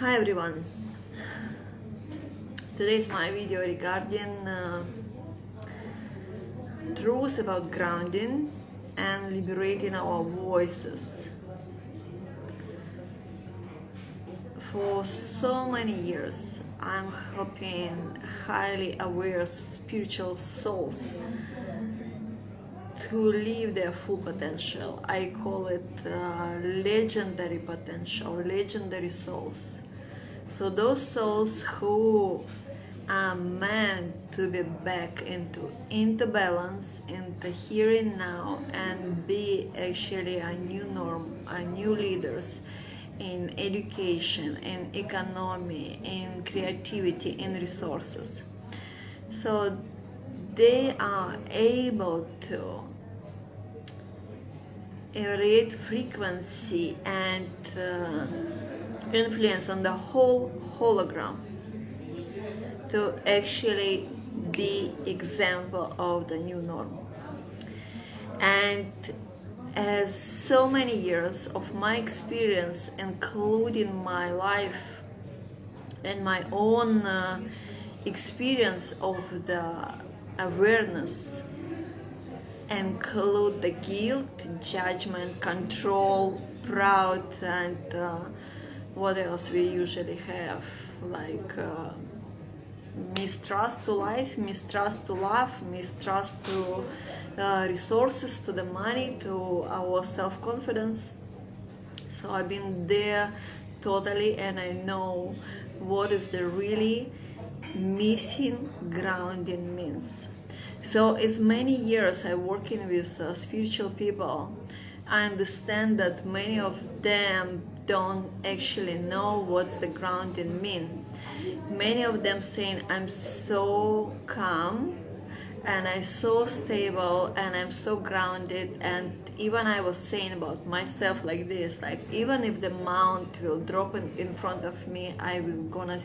Hi everyone. Today is my video regarding uh, truth about grounding and liberating our voices. For so many years, I'm helping highly aware spiritual souls to live their full potential. I call it uh, legendary potential, legendary souls. So those souls who are meant to be back into into balance, into here and now, and be actually a new norm, a new leaders in education, in economy, in creativity, in resources. So they are able to rate frequency and uh, influence on the whole hologram to actually be example of the new norm. And as so many years of my experience including my life and my own uh, experience of the awareness include the guilt judgment control proud and uh, what else we usually have? Like uh, mistrust to life mistrust to love mistrust to uh, resources to the money to our self-confidence. So i've been there totally and i know what is the really missing grounding means. So it's many years i working with uh, spiritual people. I understand that many of them don't actually know what's the grounding mean. Many of them saying, I'm so calm and I'm so stable and I'm so grounded and even I was saying about myself like this, like even if the mount will drop in, in front of me, I will gonna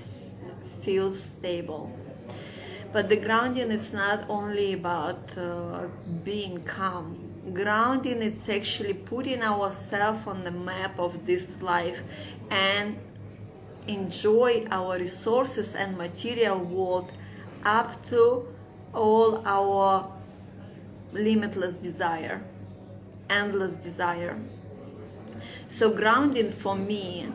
feel stable. But the grounding is not only about uh, being calm grounding it's actually putting ourselves on the map of this life and enjoy our resources and material world up to all our limitless desire endless desire. So grounding for me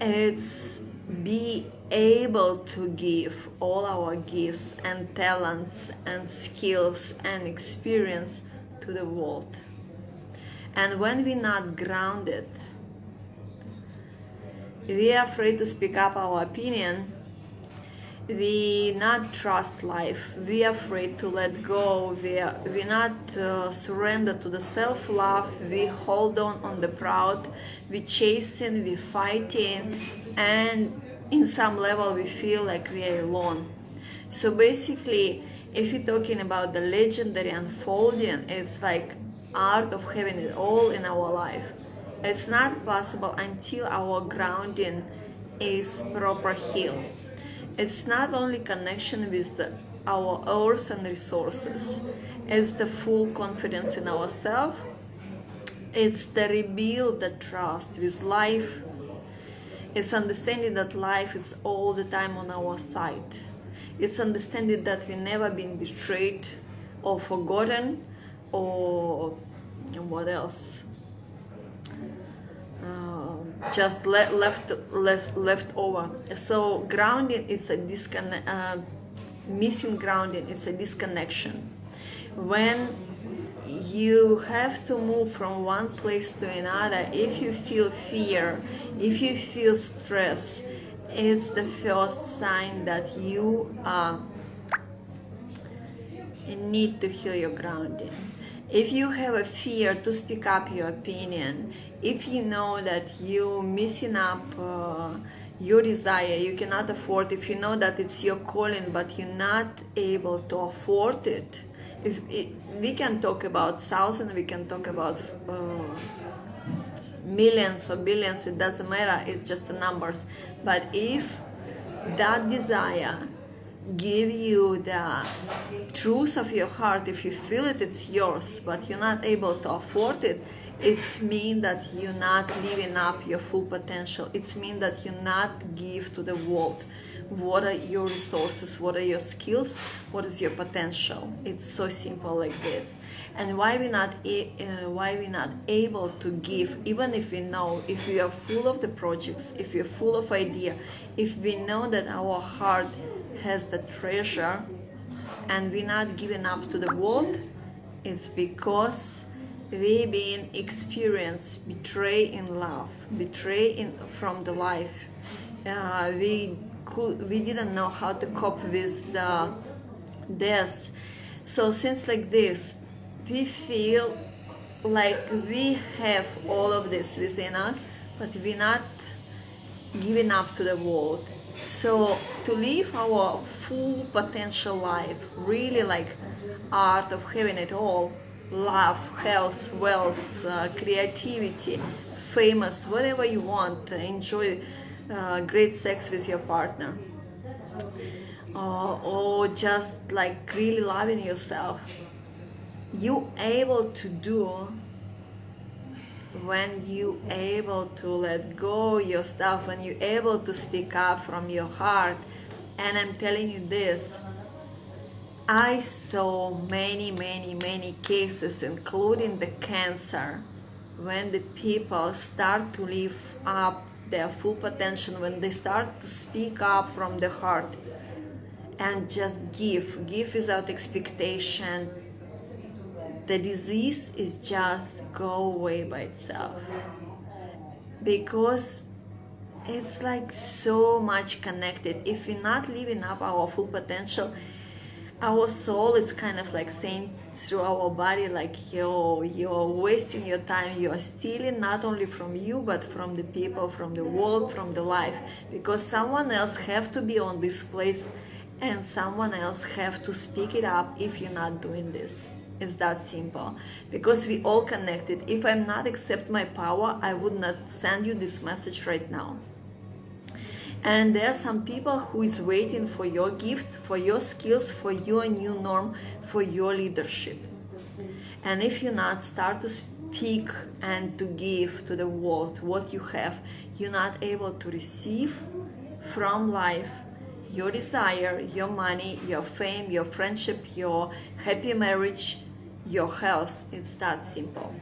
it's be able to give all our gifts and talents and skills and experience to the world. And when we're not grounded, we are afraid to speak up our opinion. We not trust life. We are afraid to let go. We are, we not uh, surrender to the self love. We hold on on the proud. We chasing. We fighting, and in some level we feel like we are alone. So basically, if you're talking about the legendary unfolding, it's like art of having it all in our life. It's not possible until our grounding is proper healed. It's not only connection with the, our earth and resources, it's the full confidence in ourselves. It's the rebuild the trust with life, it's understanding that life is all the time on our side. It's understanding that we've never been betrayed or forgotten or what else? Uh, just le- left, left left over. So grounding is a disconnect. Uh, missing grounding. It's a disconnection. When you have to move from one place to another if you feel fear if you feel stress. It's the first sign that you uh, need to heal your grounding if you have a fear to speak up your opinion if you know that you missing up uh, your desire you cannot afford if you know that it's your calling but you're not able to afford it if it, we can talk about thousands, we can talk about uh, millions or billions, it doesn't matter, it's just the numbers. But if that desire give you the truth of your heart if you feel it it's yours but you're not able to afford it it's mean that you're not living up your full potential it's mean that you're not give to the world what are your resources what are your skills what is your potential? It's so simple like this. And why we not uh, why we not able to give even if we know if we are full of the projects if we're full of idea if we know that our heart has the treasure and we're not giving up to the world it's because we been experienced betray in love betray in from the life. Uh, we could we didn't know how to cope with the death so since like this we feel like we have all of this within us but we're not giving up to the world so to live our full potential life really like art of having it all love, health, wealth, uh, creativity, famous, whatever you want. Enjoy uh, great sex with your partner. Uh, or just like really loving yourself. You able to do when you able to let go your stuff, when you able to speak up from your heart. And I'm telling you this, I saw many, many, many cases, including the cancer, when the people start to live up their full potential, when they start to speak up from the heart and just give, give without expectation. The disease is just go away by itself because it's like so much connected. If we're not living up our full potential, our soul is kind of like saying through our body like yo you're wasting your time you're stealing not only from you but from the people from the world from the life. Because someone else have to be on this place and someone else have to speak it up if you're not doing this. It's that simple. Because we all connected. If i'm not accept my power i would not send you this message right now and there are some people who is waiting for your gift for your skills for your new norm for your leadership. And if you not start to speak and to give to the world what you have you're not able to receive from life your desire your money your fame your friendship your happy marriage your health. It's that simple.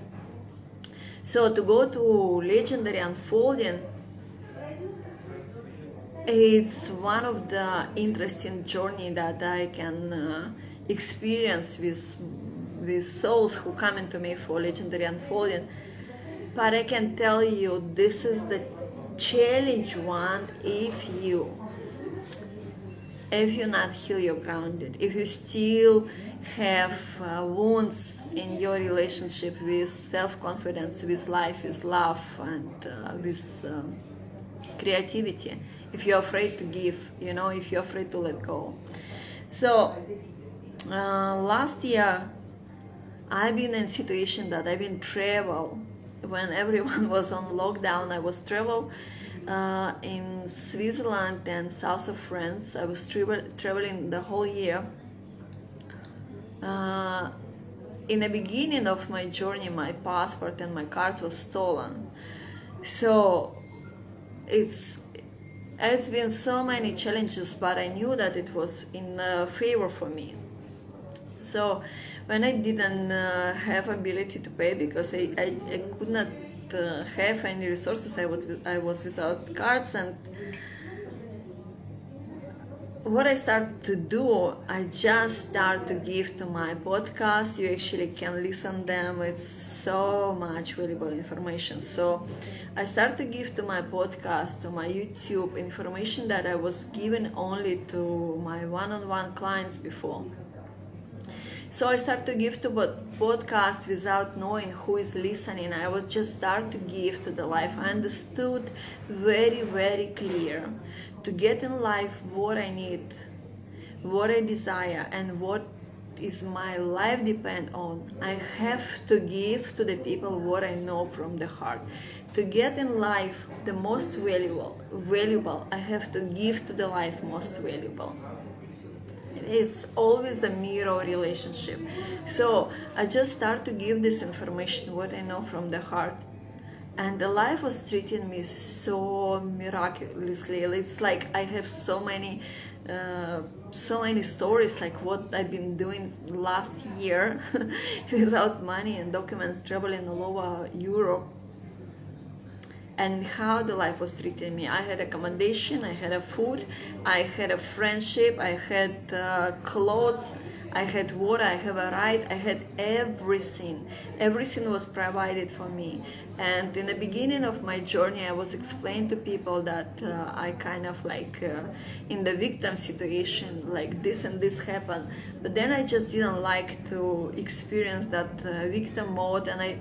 So to go to legendary unfolding it's one of the interesting journey that I can uh, experience with with souls who come into me for legendary unfolding. But I can tell you, this is the challenge one. If you if you not heal your grounded, if you still have uh, wounds in your relationship with self-confidence, with life, with love, and uh, with um, creativity if you're afraid to give you know if you're afraid to let go. So uh, last year i've been in a situation that i've been travel. When everyone was on lockdown i was travel uh, in switzerland and south of france. I was travel, traveling the whole year. Uh, in the beginning of my journey my passport and my card was stolen. So it's it's been so many challenges but i knew that it was in uh, favor for me. So when i didn't uh, have ability to pay because i, I, I could not uh, have any resources I, would, I was without cards and what I start to do, I just start to give to my podcast. You actually can listen them. It's so much valuable information. So I start to give to my podcast, to my YouTube information that I was given only to my one-on-one clients before. So I start to give to podcast without knowing who is listening. I was just start to give to the life. I understood very, very clear to get in life what I need, what I desire, and what is my life depend on. I have to give to the people what I know from the heart. To get in life the most valuable, valuable, I have to give to the life most valuable. It's always a mirror relationship. So i just start to give this information what i know from the heart. And the life was treating me so miraculously. It's like i have so many uh, so many stories like what i've been doing last year without money and documents traveling all over europe and how the life was treating me. I had accommodation, I had a food, I had a friendship, I had uh, clothes, I had water, I have a ride, I had everything. Everything was provided for me. And in the beginning of my journey, I was explaining to people that uh, I kind of like uh, in the victim situation, like this and this happened. But then I just didn't like to experience that uh, victim mode, and I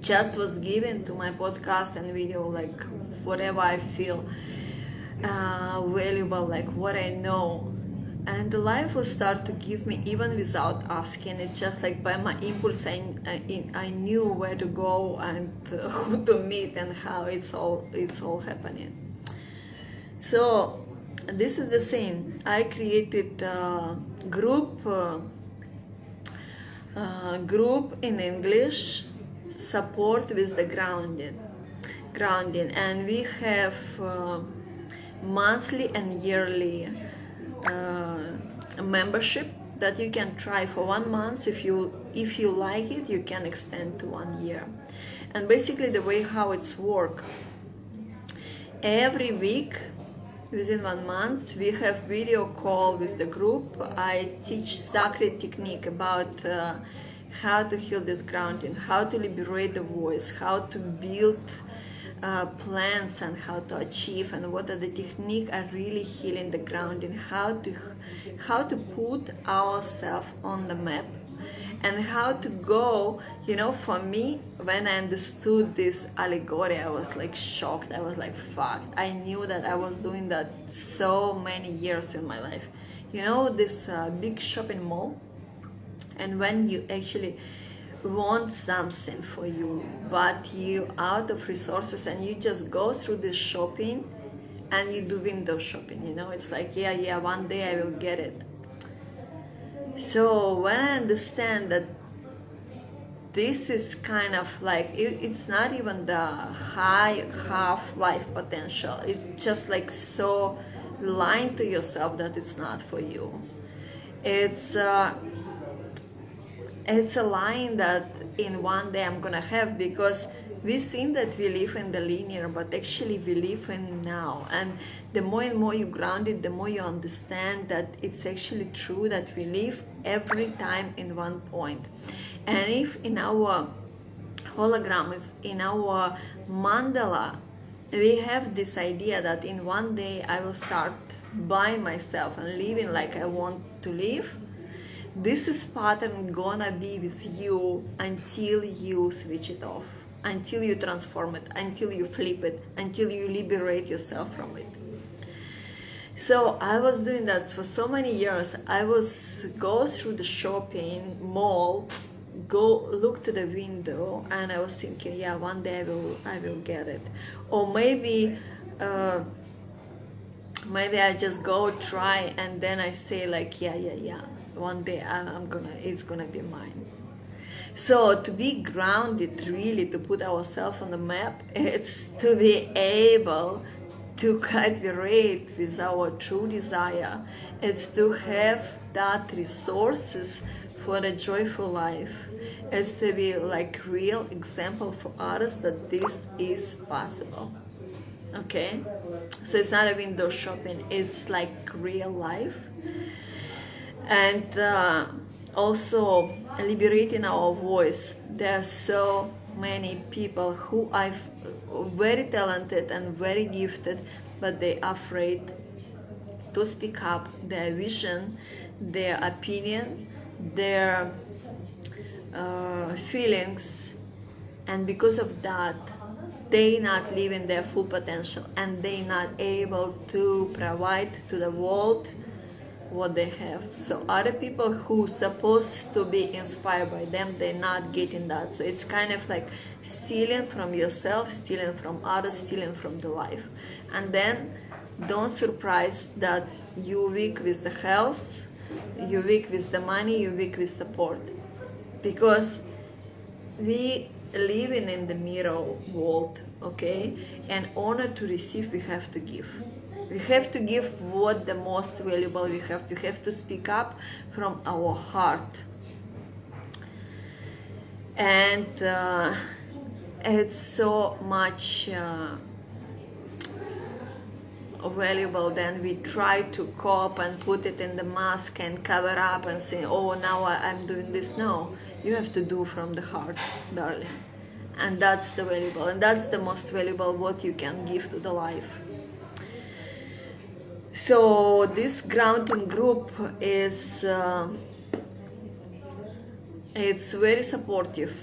just was given to my podcast and video like whatever I feel uh, valuable, like what I know. And the life will start to give me even without asking. It just like by my impulse, I, I, I knew where to go and uh, who to meet and how it's all it's all happening. So this is the same. I created a group. Uh, uh, group in English support with the grounding grounding. And we have uh, monthly and yearly uh, membership that you can try for one month. If you if you like it you can extend to one year. And basically the way how it's work every week within one month we have video call with the group. I teach sacred technique about uh, how to heal this grounding, how to liberate the voice, how to build uh, plans and how to achieve and what are the technique are really healing the grounding, how to how to put ourselves on the map and how to go you know for me when i understood this allegory i was like shocked. I was like fuck i knew that i was doing that so many years in my life. You know this uh, big shopping mall and when you actually want something for you but you out of resources and you just go through this shopping and you do window shopping you know? It's like yeah yeah one day i will get it. So when i understand that this is kind of like it, it's not even the high half life potential. It's just like so lying to yourself that it's not for you. It's uh, it's a line that in one day I'm gonna have because we think that we live in the linear, but actually we live in now. And the more and more you ground it, the more you understand that it's actually true that we live every time in one point. And if in our holograms, in our mandala, we have this idea that in one day I will start by myself and living like I want to live this is pattern gonna be with you until you switch it off until you transform it until you flip it until you liberate yourself from it. So i was doing that for so many years. I was go through the shopping mall go look to the window and i was thinking yeah one day i will i will get it. Or maybe uh, maybe i just go try and then i say like yeah yeah yeah one day I'm gonna it's gonna be mine. So to be grounded, really, to put ourselves on the map, it's to be able to cooperate with our true desire. It's to have that resources for a joyful life. It's to be like real example for others that this is possible. Okay, so it's not a window shopping. It's like real life and uh, also liberating our voice. There are so many people who are very talented and very gifted, but they are afraid to speak up their vision, their opinion, their uh, feelings, and because of that, they not living their full potential and they not able to provide to the world what they have so other people who supposed to be inspired by them they're not getting that so it's kind of like stealing from yourself stealing from others stealing from the life and then don't surprise that you weak with the health, you weak with the money, you weak with support. Because we living in the mirror world, okay? And honor to receive, we have to give. We have to give what the most valuable we have. We have to speak up from our heart. And uh, it's so much uh, valuable then we try to cope and put it in the mask and cover up and say oh now i'm doing this no you have to do from the heart darling and that's the valuable and that's the most valuable what you can give to the life so this grounding group is uh, it's very supportive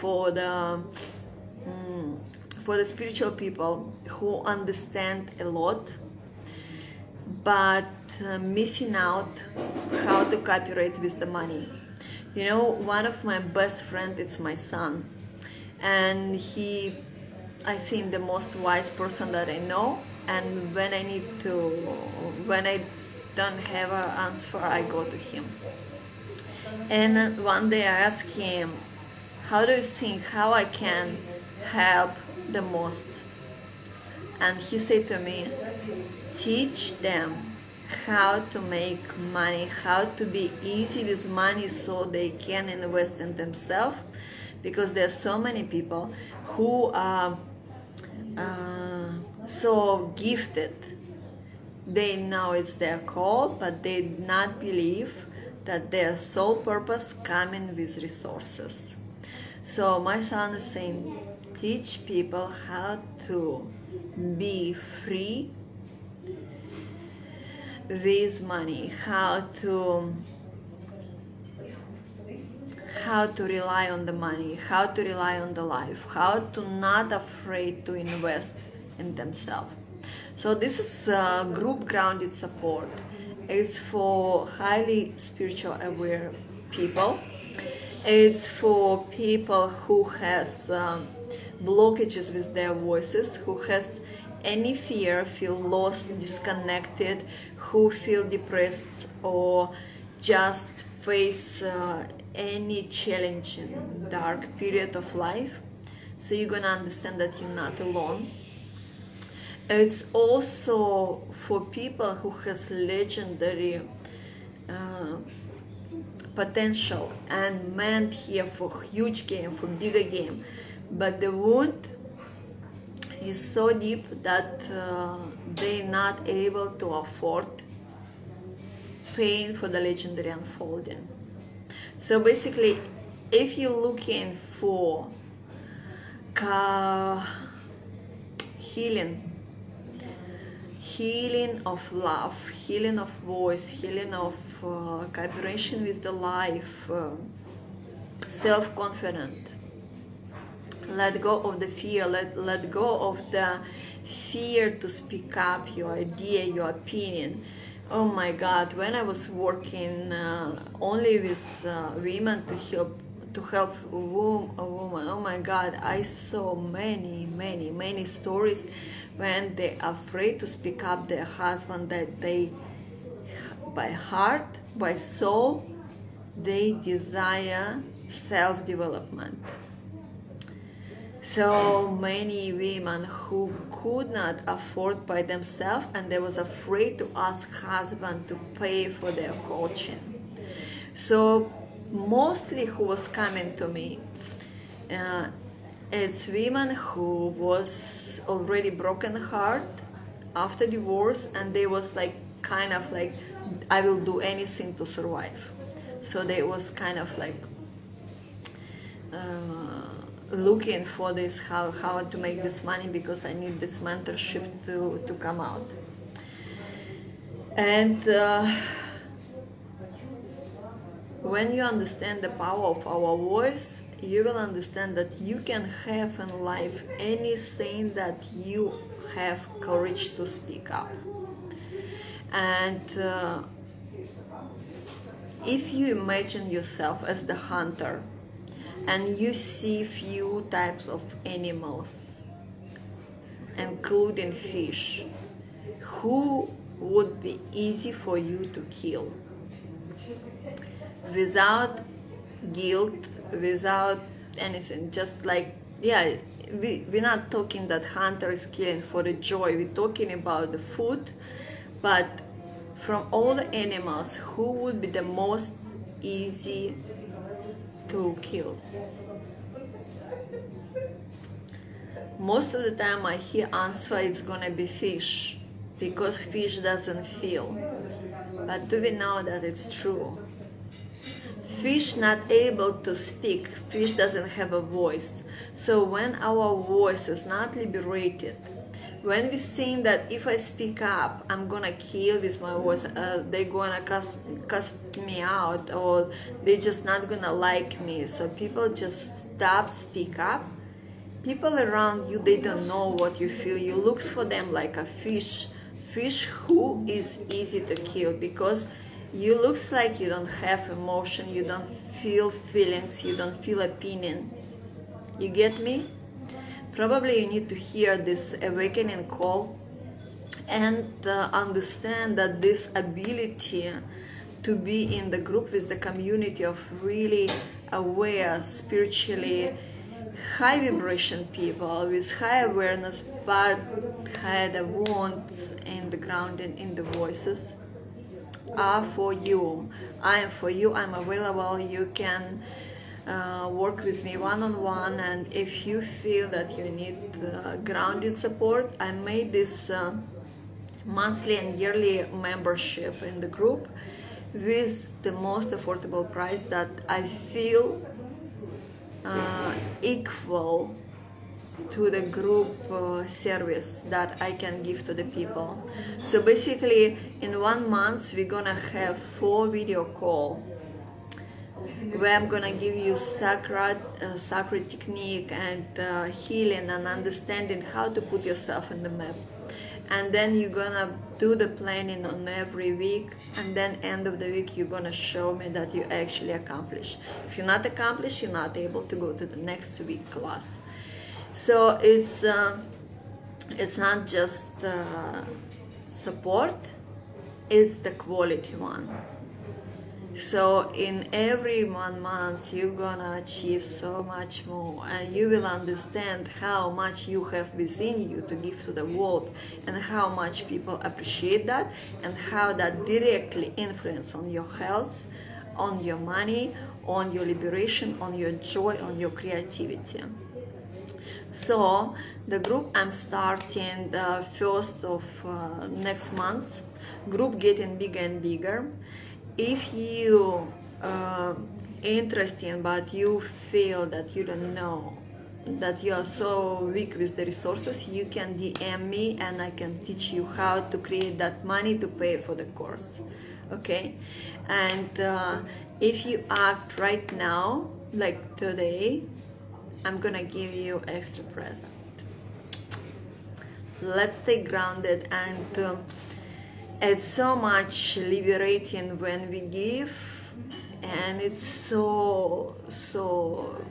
for the mm, for the spiritual people who understand a lot but uh, missing out how to cooperate with the money. You know one of my best friend is my son and he i think the most wise person that i know and when i need to when i don't have an answer i go to him. And one day i asked him how do you think how i can help the most? And he said to me teach them how to make money how to be easy with money so they can invest in themselves. Because there are so many people who are uh, so gifted. They know it's their call but they not believe that their sole purpose coming with resources. So my son is saying teach people how to be free with money how to how to rely on the money, how to rely on the life, how to not afraid to invest in themselves. So this is group grounded support. It's for highly spiritual aware people. It's for people who has um, blockages with their voices, who has any fear, feel lost, disconnected, who feel depressed or just face uh, any challenging dark period of life so you're gonna understand that you're not alone it's also for people who has legendary uh, potential and meant here for huge game for bigger game. But the wound is so deep that uh, they're not able to afford paying for the legendary unfolding. So basically, if you're looking for healing, healing of love, healing of voice, healing of uh, cooperation with the life, uh, self-confident, let go of the fear, let, let go of the fear to speak up your idea, your opinion, Oh my God! When I was working uh, only with uh, women to help to help a woman, oh my God! I saw many, many, many stories when they are afraid to speak up their husband that they, by heart, by soul, they desire self-development so many women who could not afford by themselves and they was afraid to ask husband to pay for their coaching so mostly who was coming to me uh, it's women who was already broken heart after divorce and they was like kind of like i will do anything to survive. So they was kind of like uh, looking for this how how to make this money because I need this mentorship to to come out. And uh, when you understand the power of our voice you will understand that you can have in life anything that you have courage to speak up. And uh, if you imagine yourself as the hunter and you see few types of animals including fish who would be easy for you to kill without guilt without anything just like yeah we, we're not talking that hunter is killing for the joy we're talking about the food but from all the animals who would be the most easy to kill? Most of the time i hear answer it's gonna be fish because fish doesn't feel. But do we know that it's true fish not able to speak. Fish doesn't have a voice. So when our voice is not liberated when we think that if i speak up i'm gonna kill with my voice uh, they're gonna cast, cast me out or they're just not gonna like me. So people just stop speak up. People around you they don't know what you feel. You looks for them like a fish. Fish who is easy to kill because you looks like you don't have emotion you don't feel feelings you don't feel opinion. You get me? Probably you need to hear this awakening call and uh, understand that this ability to be in the group with the community of really aware spiritually high vibration people with high awareness but had a wounds in the ground and in the voices are for you. I am for you i'm available you can uh, work with me one-on-one and if you feel that you need uh, grounded support i made this uh, monthly and yearly membership in the group with the most affordable price that i feel uh, equal to the group uh, service that I can give to the people. So basically, in one month, we're gonna have four video call where I'm gonna give you sacred, uh, sacred technique and uh, healing and understanding how to put yourself in the map. And then you're gonna do the planning on every week, and then end of the week you're gonna show me that you actually accomplished. If you're not accomplished, you're not able to go to the next week class. So it's uh, it's not just uh, support; it's the quality one. So in every one month you're gonna achieve so much more and you will understand how much you have within you to give to the world and how much people appreciate that and how that directly influence on your health, on your money, on your liberation, on your joy, on your creativity. So the group I'm starting the first of uh, next month, group getting bigger and bigger. If you uh, interested but you feel that you don't know that you are so weak with the resources you can dm me and i can teach you how to create that money to pay for the course okay? And uh, if you act right now like today i'm gonna give you extra present. Let's stay grounded and um, it's so much liberating when we give and it's so so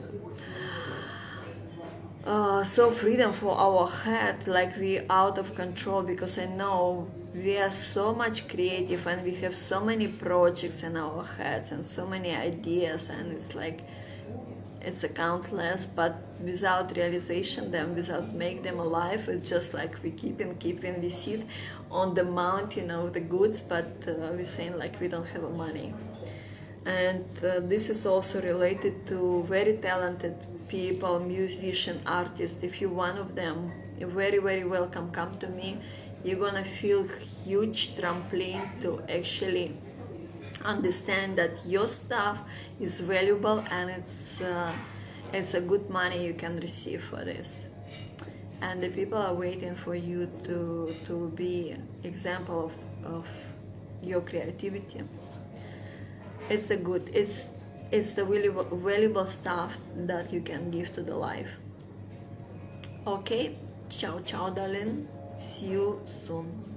uh, so freedom for our head like we out of control because i know we are so much creative and we have so many projects in our heads and so many ideas and it's like it's a countless but without realization them without make them alive it's just like we keep and keep and we sit on the mountain of the goods but uh, we're saying like we don't have money. And uh, this is also related to very talented people musician artists. If you're one of them you're very very welcome. Come to me. You're gonna feel huge trampoline to actually understand that your stuff is valuable and it's uh, it's a good money you can receive for this. And the people are waiting for you to to be example of, of your creativity. It's the good it's it's the valuable, valuable stuff that you can give to the life. Okay? Ciao ciao darling. See you soon